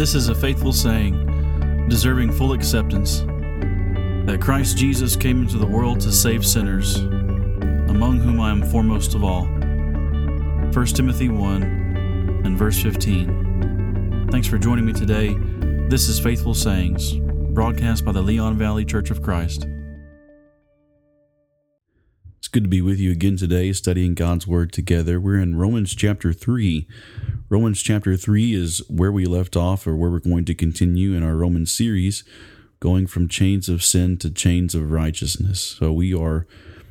This is a faithful saying, deserving full acceptance, that Christ Jesus came into the world to save sinners, among whom I am foremost of all. 1 Timothy 1 and verse 15. Thanks for joining me today. This is Faithful Sayings, broadcast by the Leon Valley Church of Christ. Good to be with you again today, studying God's Word together. We're in Romans chapter 3. Romans chapter 3 is where we left off, or where we're going to continue in our Roman series, going from chains of sin to chains of righteousness. So we are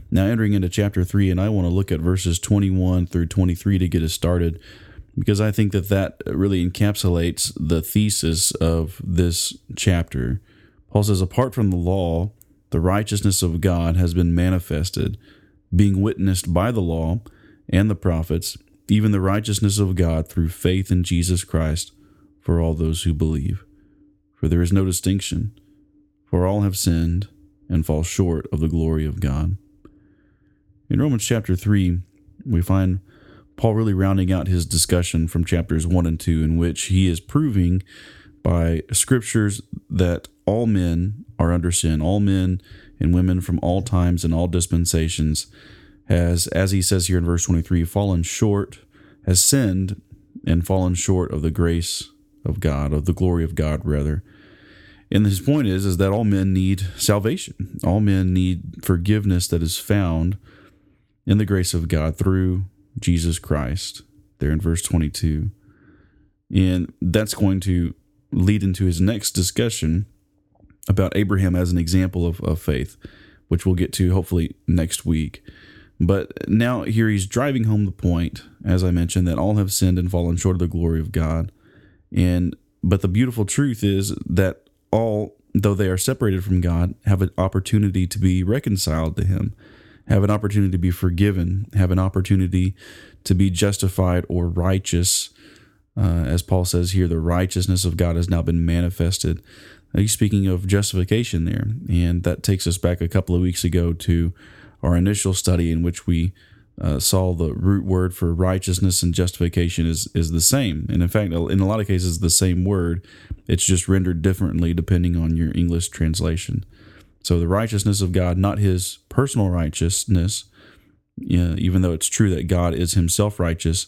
now entering into chapter 3, and I want to look at verses 21 through 23 to get us started, because I think that that really encapsulates the thesis of this chapter. Paul says, Apart from the law, the righteousness of God has been manifested being witnessed by the law and the prophets, even the righteousness of God through faith in Jesus Christ for all those who believe. For there is no distinction, for all have sinned and fall short of the glory of God. In Romans chapter 3, we find Paul really rounding out his discussion from chapters 1 and 2, in which he is proving by scriptures that all men are under sin, all men and women from all times and all dispensations has, as he says here in verse 23, fallen short, has sinned and fallen short of the grace of God, of the glory of God, rather. And his point is, is that all men need salvation. All men need forgiveness that is found in the grace of God through Jesus Christ, there in verse 22. And that's going to lead into his next discussion about Abraham as an example of, of faith, which we'll get to hopefully next week. But now here he's driving home the point, as I mentioned, that all have sinned and fallen short of the glory of God. And but the beautiful truth is that all, though they are separated from God, have an opportunity to be reconciled to Him, have an opportunity to be forgiven, have an opportunity to be justified or righteous. Uh, as Paul says here, the righteousness of God has now been manifested. He's speaking of justification there, and that takes us back a couple of weeks ago to our initial study in which we uh, saw the root word for righteousness and justification is is the same, and in fact, in a lot of cases, the same word. It's just rendered differently depending on your English translation. So the righteousness of God, not His personal righteousness, you know, even though it's true that God is Himself righteous,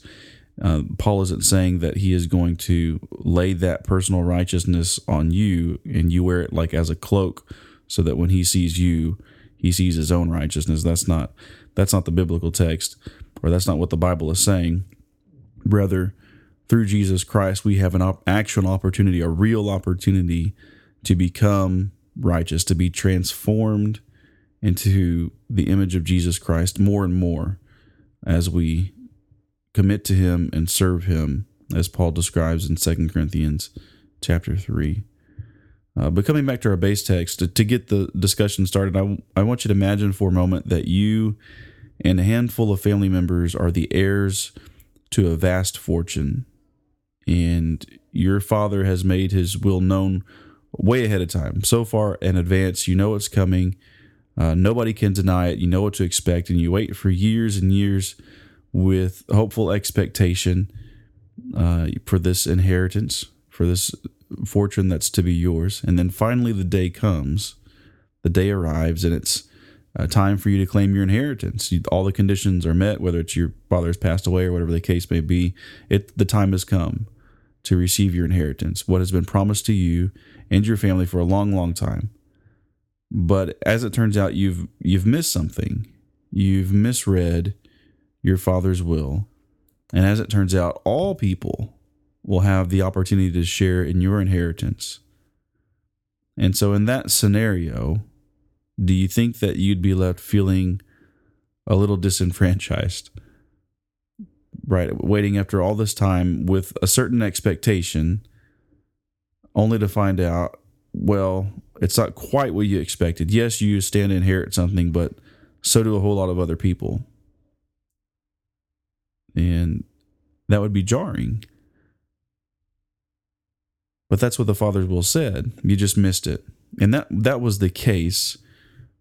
uh, Paul isn't saying that he is going to lay that personal righteousness on you and you wear it like as a cloak so that when he sees you, he sees his own righteousness. That's not that's not the biblical text or that's not what the Bible is saying. Rather, through Jesus Christ, we have an op- actual opportunity, a real opportunity to become righteous, to be transformed into the image of Jesus Christ more and more as we commit to him and serve him as paul describes in 2 corinthians chapter 3 uh, but coming back to our base text to, to get the discussion started I, I want you to imagine for a moment that you and a handful of family members are the heirs to a vast fortune. And your father has made his will known way ahead of time. So far in advance you know it's coming. Uh, nobody can deny it. You know what to expect and you wait for years and years with hopeful expectation uh, for this inheritance, for this fortune that's to be yours. And then finally, the day comes, the day arrives, and it's uh, time for you to claim your inheritance. You, all the conditions are met, whether it's your father has passed away or whatever the case may be. It the time has come to receive your inheritance, what has been promised to you and your family for a long, long time. But as it turns out, you've you've missed something. You've misread your Father's will. And as it turns out, all people will have the opportunity to share in your inheritance. And so, in that scenario, do you think that you'd be left feeling a little disenfranchised? Right, waiting after all this time with a certain expectation, only to find out, well, it's not quite what you expected. Yes, you stand to inherit something, but so do a whole lot of other people and that would be jarring. But that's what the Father's will said. You just missed it. And that that was the case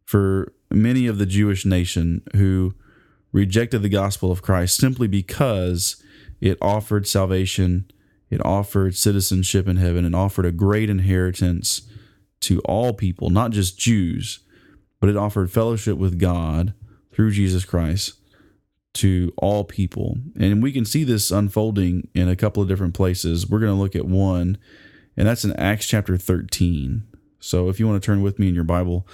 for many of the Jewish nation who rejected the gospel of Christ simply because it offered salvation It offered citizenship in heaven and offered a great inheritance to all people, not just Jews, but it offered fellowship with God through Jesus Christ to all people. And we can see this unfolding in a couple of different places. We're going to look at one, and that's in Acts chapter 13. So if you want to turn with me in your Bible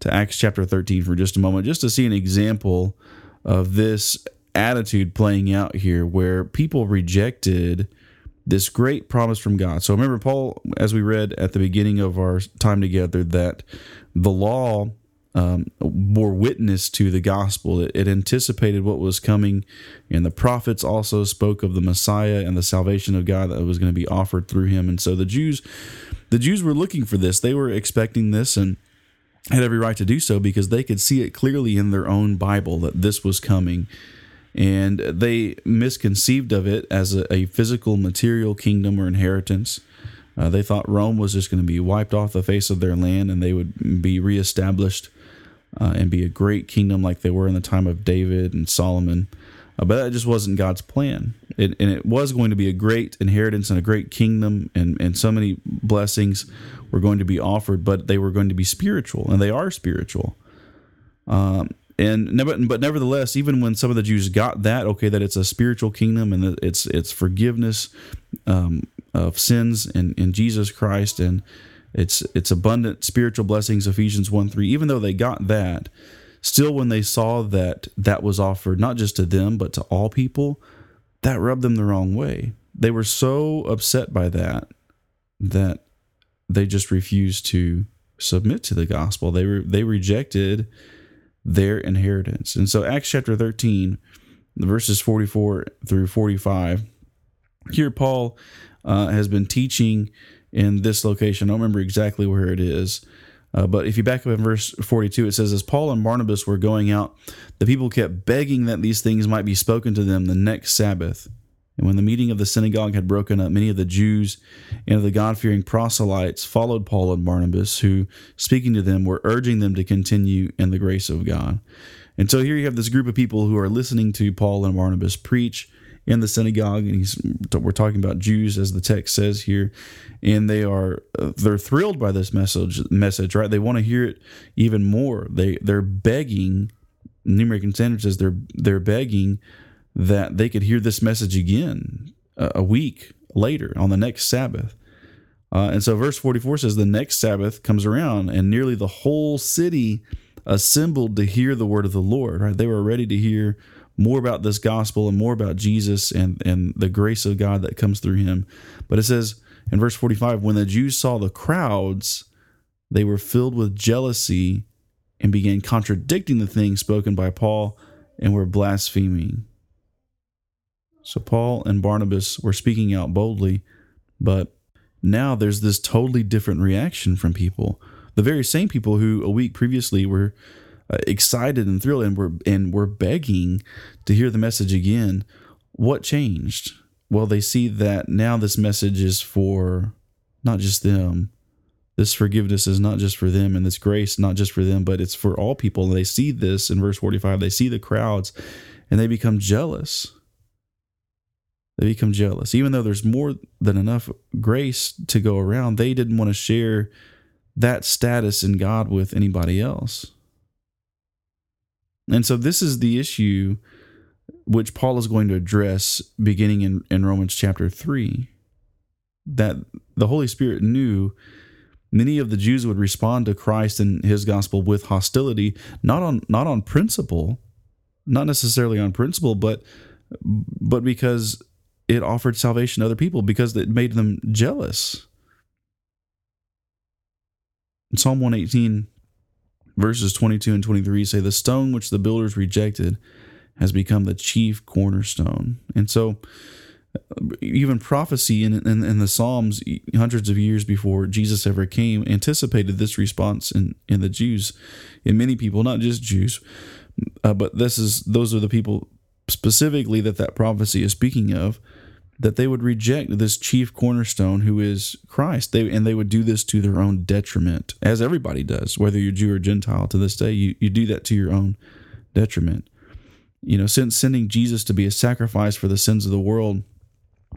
to Acts chapter 13 for just a moment, just to see an example of this attitude playing out here where people rejected this great promise from God. So remember, Paul, as we read at the beginning of our time together, that the law um, bore witness to the gospel. It, it, anticipated what was coming, and the prophets also spoke of the Messiah and the salvation of God that was going to be offered through him. And so the Jews, the Jews were looking for this. They were expecting this, and had every right to do so because they could see it clearly in their own Bible that this was coming. And they misconceived of it as a, a physical, material kingdom or inheritance. Uh, they thought Rome was just going to be wiped off the face of their land and they would be reestablished uh, and be a great kingdom like they were in the time of David and Solomon. Uh, but that just wasn't God's plan. It, and it was going to be a great inheritance and a great kingdom, and, and so many blessings were going to be offered, but they were going to be spiritual, and they are spiritual. Um, and but, nevertheless, even when some of the Jews got that, okay, that it's a spiritual kingdom and it's it's forgiveness um, of sins in, in Jesus Christ and it's it's abundant spiritual blessings, Ephesians 1 3. Even though they got that, still when they saw that that was offered not just to them, but to all people, that rubbed them the wrong way. They were so upset by that that they just refused to submit to the gospel. They they rejected their inheritance. And so Acts chapter 13, the verses 44 through 45, here Paul uh, has been teaching in this location. I don't remember exactly where it is. Uh, but if you back up in verse 42, it says, As Paul and Barnabas were going out, the people kept begging that these things might be spoken to them the next Sabbath. And when the meeting of the synagogue had broken up, many of the Jews and of the God fearing proselytes followed Paul and Barnabas, who, speaking to them, were urging them to continue in the grace of God. And so here you have this group of people who are listening to Paul and Barnabas preach in the synagogue, and he's we're talking about Jews as the text says here, and they are they're thrilled by this message message, right? They want to hear it even more. They they're begging. New American Standard says they're they're begging that they could hear this message again a week later on the next Sabbath. Uh, and so verse 44 says the next Sabbath comes around and nearly the whole city assembled to hear the word of the Lord, right? They were ready to hear more about this gospel and more about Jesus and, and the grace of God that comes through him. But it says in verse 45 when the Jews saw the crowds, they were filled with jealousy and began contradicting the things spoken by Paul and were blaspheming. So Paul and Barnabas were speaking out boldly, but now there's this totally different reaction from people. The very same people who a week previously were uh, excited and thrilled and were and were begging to hear the message again. What changed? Well, they see that now this message is for not just them. This forgiveness is not just for them, and this grace not just for them, but it's for all people. And they see this in verse 45. They see the crowds and they become jealous. They become jealous. Even though there's more than enough grace to go around, they didn't want to share that status in God with anybody else. And so this is the issue which Paul is going to address beginning in, in Romans chapter 3 that the Holy Spirit knew many of the Jews would respond to Christ and his gospel with hostility, not on not on principle, not necessarily on principle, but but because it offered salvation to other people, because it made them jealous. In Psalm 118, verses 22 and 23 say, The stone which the builders rejected has become the chief cornerstone. And so, even prophecy in, in, in, the Psalms, hundreds of years before Jesus ever came, anticipated this response in, in the Jews, in many people, not just Jews, uh, but this is those are the people specifically that that prophecy is speaking of that they would reject this chief cornerstone who is Christ. They and they would do this to their own detriment, as everybody does, whether you're Jew or Gentile to this day, you, you do that to your own detriment. You know, since sending Jesus to be a sacrifice for the sins of the world,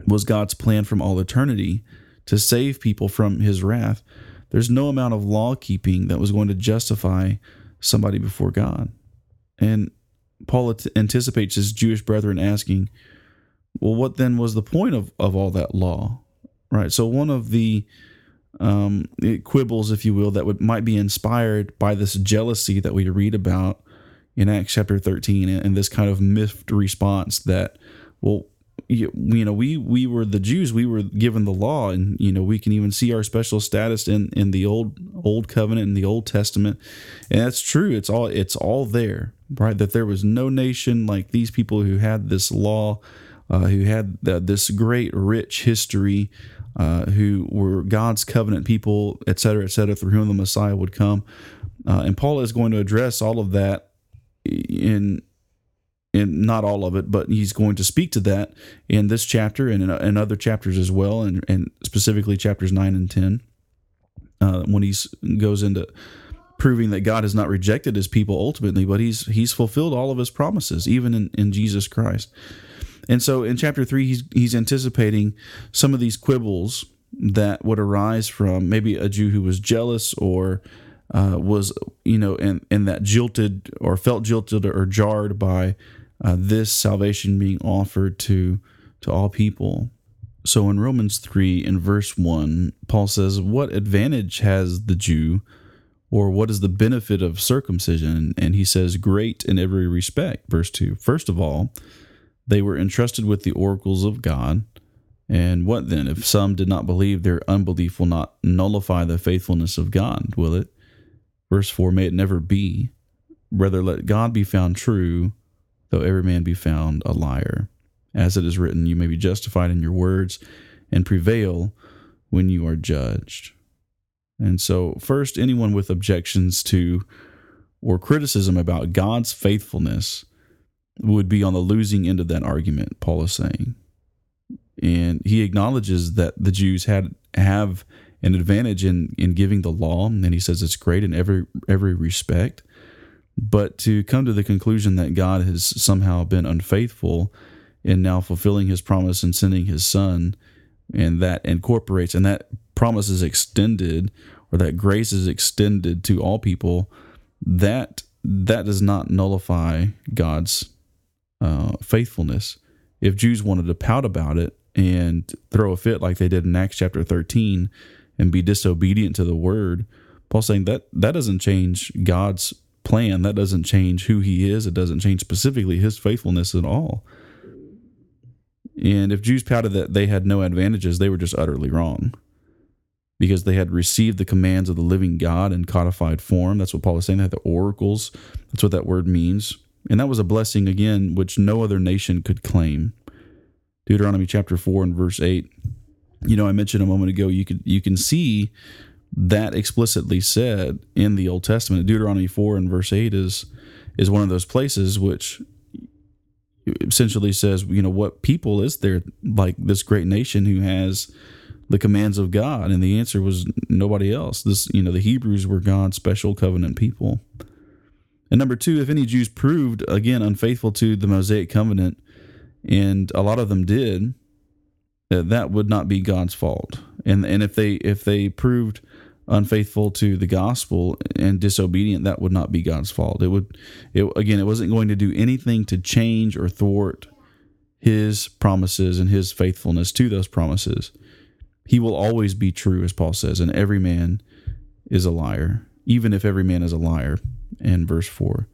was God's plan from all eternity to save people from his wrath. There's no amount of law keeping that was going to justify somebody before God. And Paul anticipates his Jewish brethren asking, well, what then was the point of, of all that law? Right. So one of the um, quibbles, if you will, that would might be inspired by this jealousy that we read about in Acts chapter 13 and this kind of miffed response that, well, you, you know, we we were the Jews, we were given the law, and you know, we can even see our special status in in the old old covenant in the Old Testament, and that's true. It's all it's all there, right? That there was no nation like these people who had this law, uh, who had the, this great rich history uh, who were God's covenant people, et cetera, et cetera, through whom the Messiah would come. Uh, and Paul is going to address all of that in in not all of it, but he's going to speak to that in this chapter and in, in other chapters as well, and, and specifically chapters nine and ten, uh, when he goes into proving that God has not rejected His people ultimately, but He's He's fulfilled all of His promises, even in, in Jesus Christ. And so in chapter three, he's he's anticipating some of these quibbles that would arise from maybe a Jew who was jealous or uh, was you know and and that jilted or felt jilted or jarred by uh, this salvation being offered to to all people. So in Romans 3 in verse 1, Paul says, What advantage has the Jew, or what is the benefit of circumcision? And he says, Great in every respect. Verse 2. First of all, they were entrusted with the oracles of God. And what then? If some did not believe, their unbelief will not nullify the faithfulness of God, will it? Verse 4 May it never be. Rather, let God be found true, though every man be found a liar. As it is written, you may be justified in your words and prevail when you are judged. And so, first, anyone with objections to or criticism about God's faithfulness would be on the losing end of that argument, Paul is saying. And he acknowledges that the Jews had have an advantage in, in giving the law, and he says it's great in every every respect. But to come to the conclusion that God has somehow been unfaithful in now fulfilling his promise and sending his son, and that incorporates and that promise is extended or that grace is extended to all people, that that does not nullify God's uh, faithfulness. If Jews wanted to pout about it and throw a fit like they did in Acts chapter 13 and be disobedient to the word, Paul's saying that that doesn't change God's plan. That doesn't change who he is. It doesn't change specifically his faithfulness at all. And if Jews pouted that they had no advantages, they were just utterly wrong because they had received the commands of the living God in codified form. That's what Paul is saying. They had the oracles. That's what that word means. And that was a blessing, again, which no other nation could claim. Deuteronomy chapter 4 and verse 8. You know, I mentioned a moment ago, you could you can see that explicitly said in the Old Testament. Deuteronomy 4 and verse 8 is is one of those places which essentially says, you know, what people is there like this great nation who has the commands of God? And the answer was nobody else. This, you know, the Hebrews were God's special covenant people. And number two, if any Jews proved, again, unfaithful to the Mosaic covenant, and a lot of them did, that would not be God's fault. And and if they if they proved unfaithful to the gospel and disobedient, that would not be God's fault. It would it again, it wasn't going to do anything to change or thwart his promises and his faithfulness to those promises. He will always be true, as Paul says, and every man is a liar, even if every man is a liar in verse 4.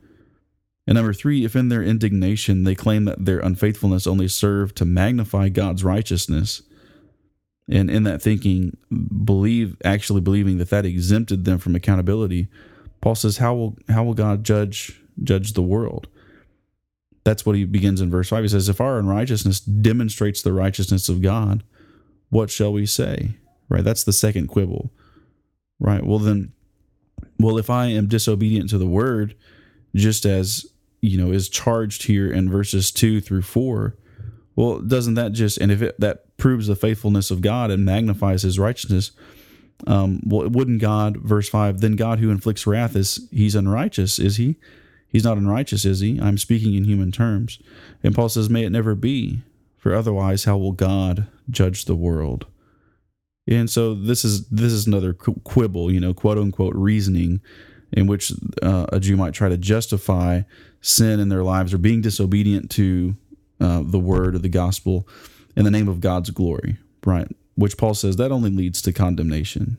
And number three, if in their indignation they claim that their unfaithfulness only served to magnify God's righteousness, and in that thinking, believe actually believing that that exempted them from accountability, Paul says, "How will how will God judge judge the world?" That's what he begins in verse five. He says, "If our unrighteousness demonstrates the righteousness of God, what shall we say?" Right. That's the second quibble. Right. Well, then well, if I am disobedient to the word, just as you know is charged here in verses two through four, well, doesn't that just and if it, that proves the faithfulness of God and magnifies His righteousness, um, well, wouldn't God, verse five, then God who inflicts wrath is He's unrighteous, is He? He's not unrighteous, is He? I'm speaking in human terms, and Paul says, "May it never be." For otherwise, how will God judge the world? And so this is this is another quibble, you know, quote unquote reasoning, in which uh, a Jew might try to justify sin in their lives or being disobedient to uh, the word of the gospel in the name of God's glory, right? Which Paul says that only leads to condemnation.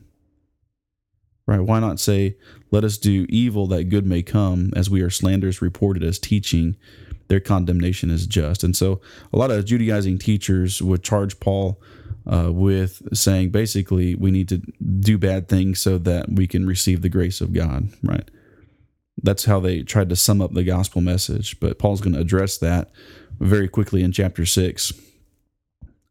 Right? Why not say, let us do evil that good may come, as we are slanders reported as teaching, their condemnation is just. And so a lot of Judaizing teachers would charge Paul uh, with saying basically we need to do bad things so that we can receive the grace of God, right? That's how they tried to sum up the gospel message. But Paul's going to address that very quickly in chapter 6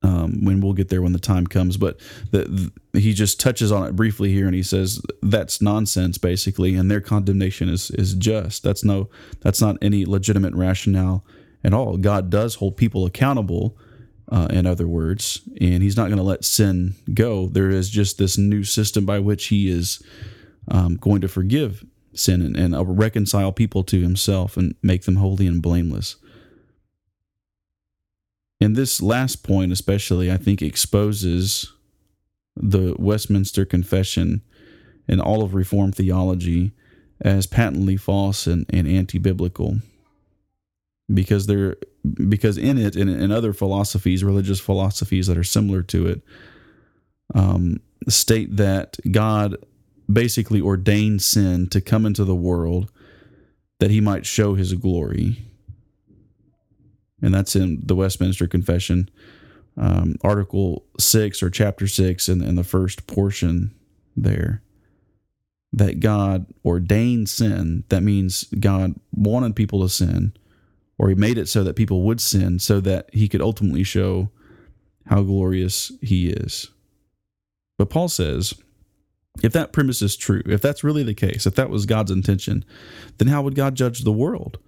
um, when we'll get there when the time comes. But the, the, he just touches on it briefly here, and he says that's nonsense, basically, and their condemnation is is just. That's no, that's not any legitimate rationale at all. God does hold people accountable. Uh, in other words, and he's not going to let sin go. There is just this new system by which he is um, going to forgive sin and, and uh, reconcile people to himself and make them holy and blameless. And this last point, especially, I think exposes the Westminster Confession and all of Reformed theology as patently false and, and anti biblical. Because they're because in it and in other philosophies, religious philosophies that are similar to it, um, state that God basically ordained sin to come into the world that he might show his glory and that's in the Westminster Confession, um, Article 6 or Chapter 6 in, in the first portion there. That God ordained sin. That means God wanted people to sin, or He made it so that people would sin so that He could ultimately show how glorious He is. But Paul says, if that premise is true, if that's really the case, if that was God's intention, then how would God judge the world?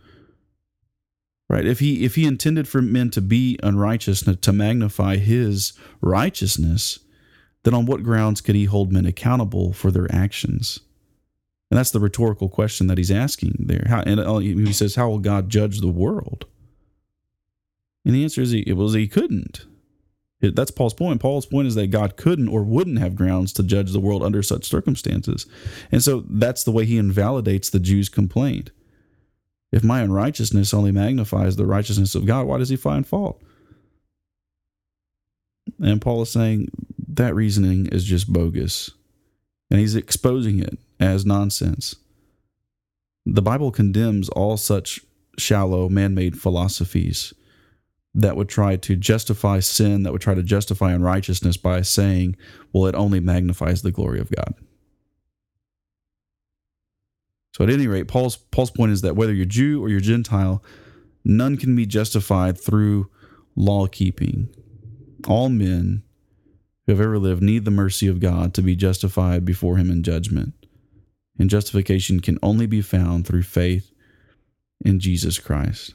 right if he if he intended for men to be unrighteous to magnify his righteousness then on what grounds could he hold men accountable for their actions and that's the rhetorical question that he's asking there. How, and uh, he says how will god judge the world? And the answer is he, it was he couldn't. It, that's paul's point. Paul's point is that god couldn't or wouldn't have grounds to judge the world under such circumstances. And so that's the way he invalidates the jews complaint. If my unrighteousness only magnifies the righteousness of God, why does he find fault? And Paul is saying that reasoning is just bogus. And he's exposing it as nonsense. The Bible condemns all such shallow man made philosophies that would try to justify sin, that would try to justify unrighteousness by saying, well, it only magnifies the glory of God. So at any rate, Paul's Paul's point is that whether you're Jew or you're Gentile, none can be justified through law keeping. All men who have ever lived need the mercy of God to be justified before him in judgment. And justification can only be found through faith in Jesus Christ.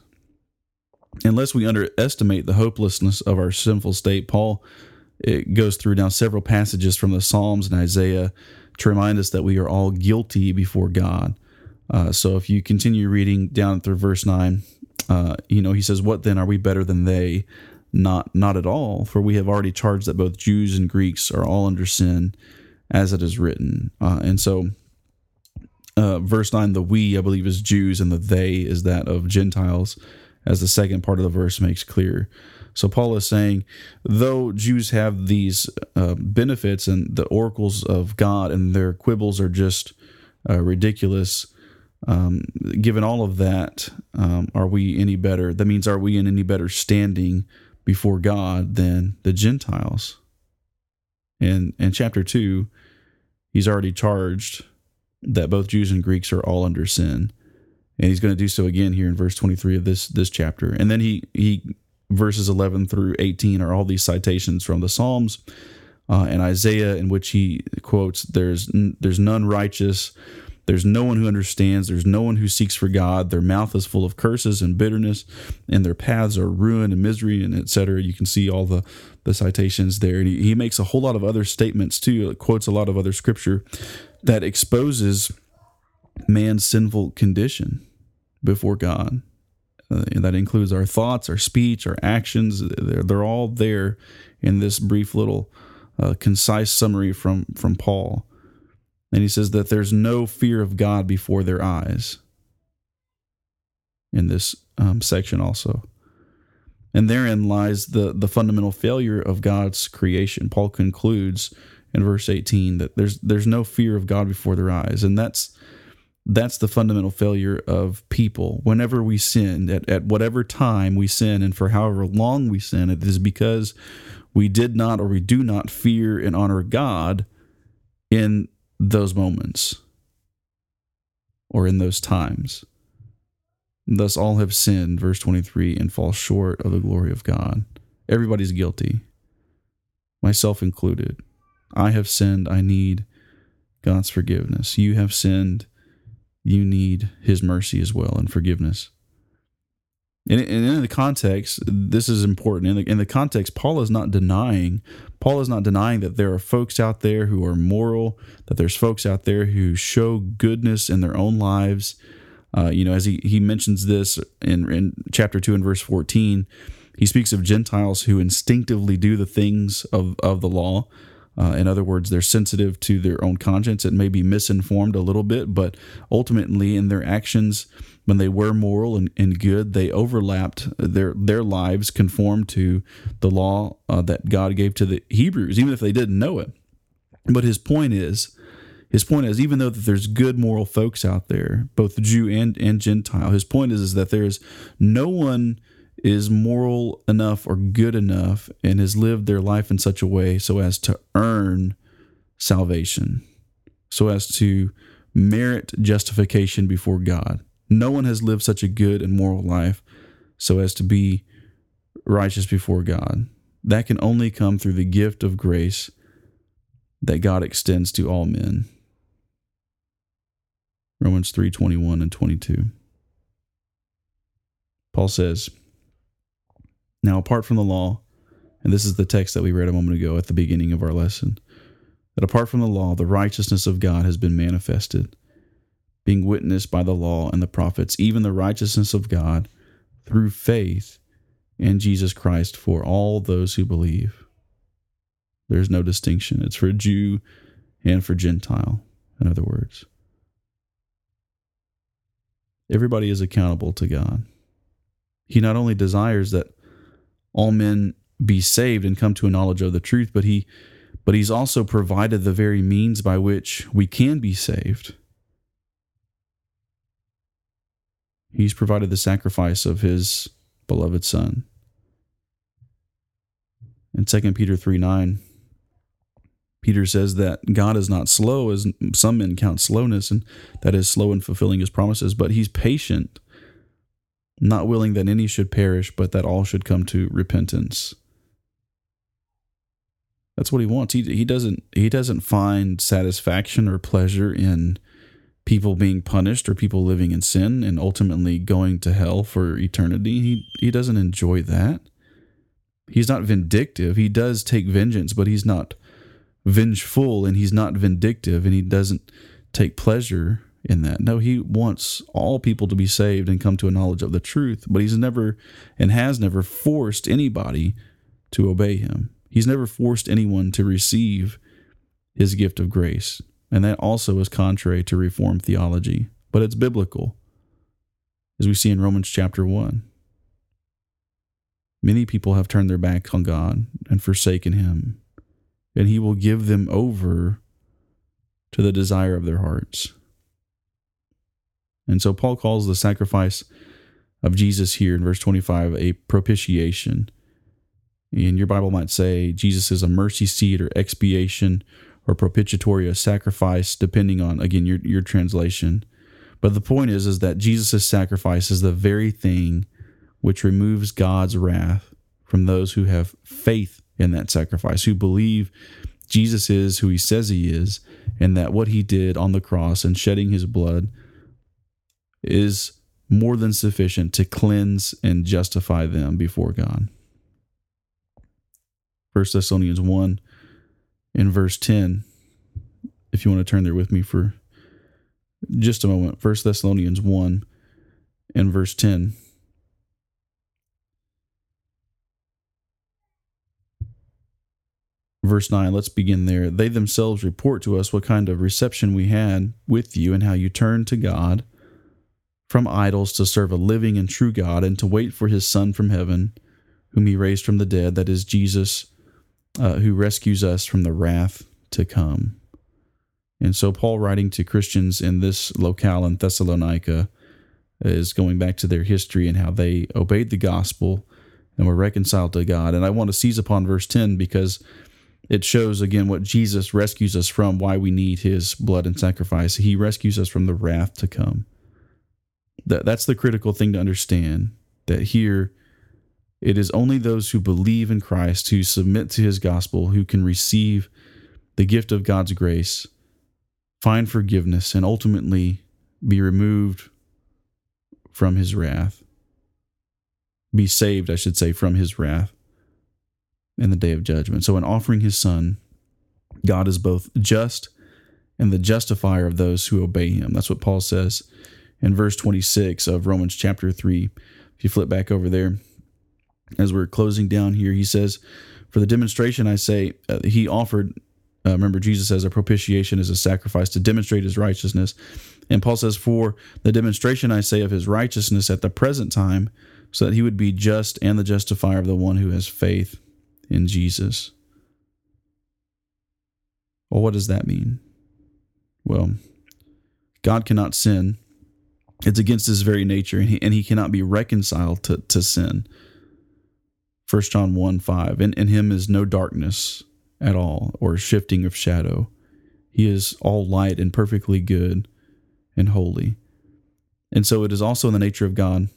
Unless we underestimate the hopelessness of our sinful state, Paul it goes through now several passages from the Psalms and Isaiah to remind us that we are all guilty before God uh, so if you continue reading down through verse 9, uh, you know, he says, What then are we better than they? Not, not at all, for we have already charged that both Jews and Greeks are all under sin, as it is written. Uh, and so, uh, verse 9, the we, I believe, is Jews, and the they is that of Gentiles, as the second part of the verse makes clear. So Paul is saying, though Jews have these uh, benefits and the oracles of God, and their quibbles are just uh, ridiculous, um, given all of that, um, are we any better? That means, are we in any better standing before God than the Gentiles? And in chapter 2, he's already charged that both Jews and Greeks are all under sin. And he's going to do so again here in verse 23 of this this chapter. And then he he verses 11 through 18 are all these citations from the Psalms uh, and Isaiah in which he quotes there's there's none righteous there's no one who understands. There's no one who seeks for God. Their mouth is full of curses and bitterness, and their paths are ruin and misery, and etc. You can see all the, the citations there. And he, he makes a whole lot of other statements too, quotes a lot of other scripture that exposes man's sinful condition before God. Uh, that includes our thoughts, our speech, our actions. They're, they're all there in this brief little uh, concise summary from, from Paul. And he says that there's no fear of God before their eyes in this um, section also. And therein lies the, the fundamental failure of God's creation. Paul concludes in verse 18 that there's there's no fear of God before their eyes. And that's that's the fundamental failure of people. Whenever we sin, at, at whatever time we sin, and for however long we sin, it is because we did not or we do not fear and honor God in those moments or in those times. Thus, all have sinned, verse 23, and fall short of the glory of God. Everybody's guilty, myself included. I have sinned. I need God's forgiveness. You have sinned you need his mercy as well and forgiveness. And, in the context, this is important. In the, in the context, Paul is not denying. Paul is not denying that there are folks out there who are moral. That there's folks out there who show goodness in their own lives. Uh, you know, as he he mentions this in in chapter two and verse fourteen, he speaks of Gentiles who instinctively do the things of of the law. Uh, in other words, they're sensitive to their own conscience. It may be misinformed a little bit, but ultimately, in their actions, when they were moral and, and good, they overlapped their their lives conformed to the law uh, that God gave to the Hebrews, even if they didn't know it. But his point is, his point is, even though that there's good moral folks out there, both Jew and and Gentile, his point is is that there is no one is moral enough or good enough and has lived their life in such a way so as to earn salvation, so as to merit justification before God. No one has lived such a good and moral life so as to be righteous before God. That can only come through the gift of grace that God extends to all men. Romans 3:21 and 22. Paul says, now, apart from the law, and this is the text that we read a moment ago at the beginning of our lesson, that apart from the law, the righteousness of God has been manifested, being witnessed by the law and the prophets, even the righteousness of God through faith in Jesus Christ for all those who believe. There's no distinction. It's for Jew and for Gentile, in other words. Everybody is accountable to God. He not only desires that all men be saved and come to a knowledge of the truth, but he but he's also provided the very means by which we can be saved. He's provided the sacrifice of his beloved son. In 2 Peter 3 9, Peter says that God is not slow, as some men count slowness, and that is slow in fulfilling his promises, but he's patient not willing that any should perish, but that all should come to repentance. That's what he wants. He he doesn't he doesn't find satisfaction or pleasure in people being punished or people living in sin and ultimately going to hell for eternity. He he doesn't enjoy that. He's not vindictive. He does take vengeance, but he's not vengeful and he's not vindictive and he doesn't take pleasure in that. No, he wants all people to be saved and come to a knowledge of the truth, but he's never and has never forced anybody to obey him. He's never forced anyone to receive his gift of grace. And that also is contrary to Reformed theology, but it's biblical, as we see in Romans chapter 1. Many people have turned their back on God and forsaken him, and he will give them over to the desire of their hearts. And so Paul calls the sacrifice of Jesus here in verse 25 a propitiation. And your Bible might say Jesus is a mercy seat or expiation or propitiatory, a sacrifice, depending on, again, your, your translation. But the point is, is that Jesus' sacrifice is the very thing which removes God's wrath from those who have faith in that sacrifice, who believe Jesus is who he says he is, and that what he did on the cross and shedding his blood is more than sufficient to cleanse and justify them before God. 1 Thessalonians 1 in verse 10. If you want to turn there with me for just a moment, 1 Thessalonians 1 and verse 10. verse 9, let's begin there. They themselves report to us what kind of reception we had with you and how you turned to God from idols to serve a living and true God and to wait for his Son from heaven, whom he raised from the dead, that is Jesus, uh, who rescues us from the wrath to come. And so, Paul, writing to Christians in this locale in Thessalonica, is going back to their history and how they obeyed the gospel and were reconciled to God. And I want to seize upon verse 10 because it shows again what Jesus rescues us from, why we need his blood and sacrifice. He rescues us from the wrath to come. That, that's the critical thing to understand that here it is only those who believe in Christ, who submit to his gospel, who can receive the gift of God's grace, find forgiveness, and ultimately be removed from his wrath. Be saved, I should say, from his wrath in the day of judgment. So, in offering his son, God is both just and the justifier of those who obey him. That's what Paul says in verse 26 of Romans chapter 3. If you flip back over there, as we're closing down here, he says, For the demonstration, I say, uh, he offered, uh, remember, Jesus says a propitiation is a sacrifice to demonstrate his righteousness. And Paul says, For the demonstration, I say, of his righteousness at the present time, so that he would be just and the justifier of the one who has faith in Jesus. Well, what does that mean? Well, God cannot sin. It's against his very nature, and he, and he cannot be reconciled to, to sin. 1 John 1 5. In, in him is no darkness at all, or shifting of shadow. He is all light and perfectly good and holy. And so it is also in the nature of God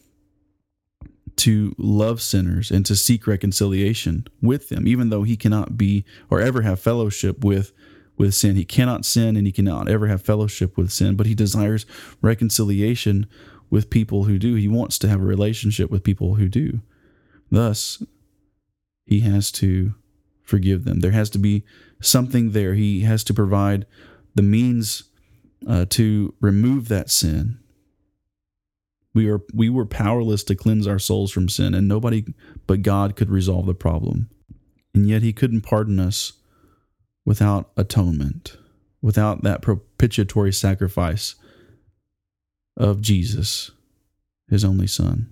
to love sinners and to seek reconciliation with them, even though he cannot be or ever have fellowship with with sin. He cannot sin and he cannot ever have fellowship with sin, but he desires reconciliation with people who do. He wants to have a relationship with people who do. Thus, he has to forgive them. There has to be something there. He has to provide the means uh, to remove that sin we are we were powerless to cleanse our souls from sin, and nobody but God could resolve the problem. And yet he couldn't pardon us without atonement, without that propitiatory sacrifice of Jesus, his only son.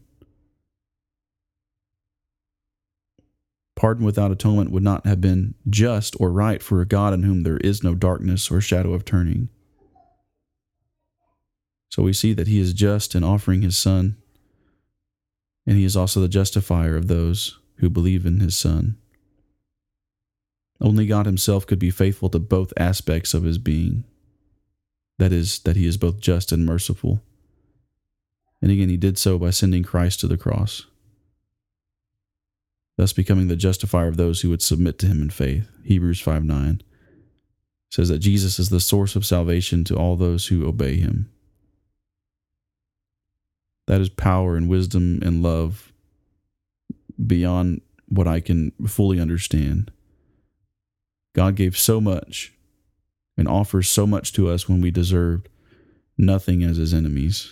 Pardon without atonement would not have been just or right for a God in whom there is no darkness or shadow of turning. So we see that he is just in offering his son, and he is also the justifier of those who believe in his son. Only God himself could be faithful to both aspects of his being. That is, that he is both just and merciful. And again, he did so by sending Christ to the cross, thus becoming the justifier of those who would submit to him in faith. Hebrews 5 9 says that Jesus is the source of salvation to all those who obey him. That is power and wisdom and love beyond what I can fully understand. God gave so much and offers so much to us when we deserved nothing as his enemies.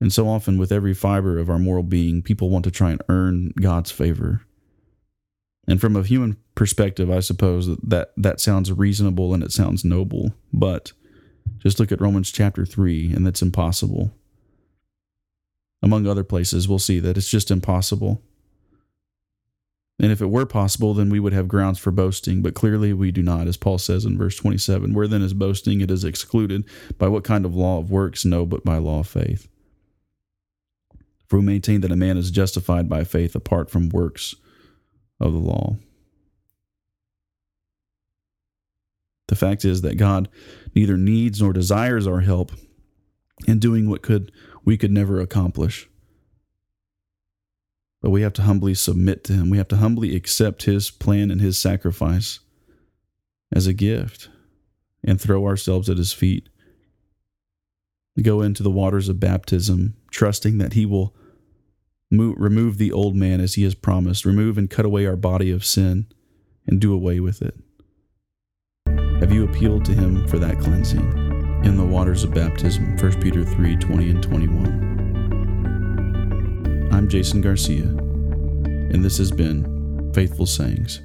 And so often, with every fiber of our moral being, people want to try and earn God's favor. And from a human perspective, I suppose that that, that sounds reasonable and it sounds noble. But just look at Romans chapter 3, and that's impossible. Among other places, we'll see that it's just impossible. And if it were possible, then we would have grounds for boasting, but clearly we do not, as Paul says in verse 27. Where then is boasting? It is excluded. By what kind of law of works? No, but by law of faith. For we maintain that a man is justified by faith apart from works of the law. The fact is that God neither needs nor desires our help in doing what could we could never accomplish. But we have to humbly submit to him. We have to humbly accept his plan and his sacrifice as a gift and throw ourselves at his feet. Go into the waters of baptism, trusting that he will move, remove the old man as he has promised, remove and cut away our body of sin and do away with it. Have you appealed to him for that cleansing in the waters of baptism? 1 Peter 3 20 and 21. I'm Jason Garcia, and this has been faithful sayings.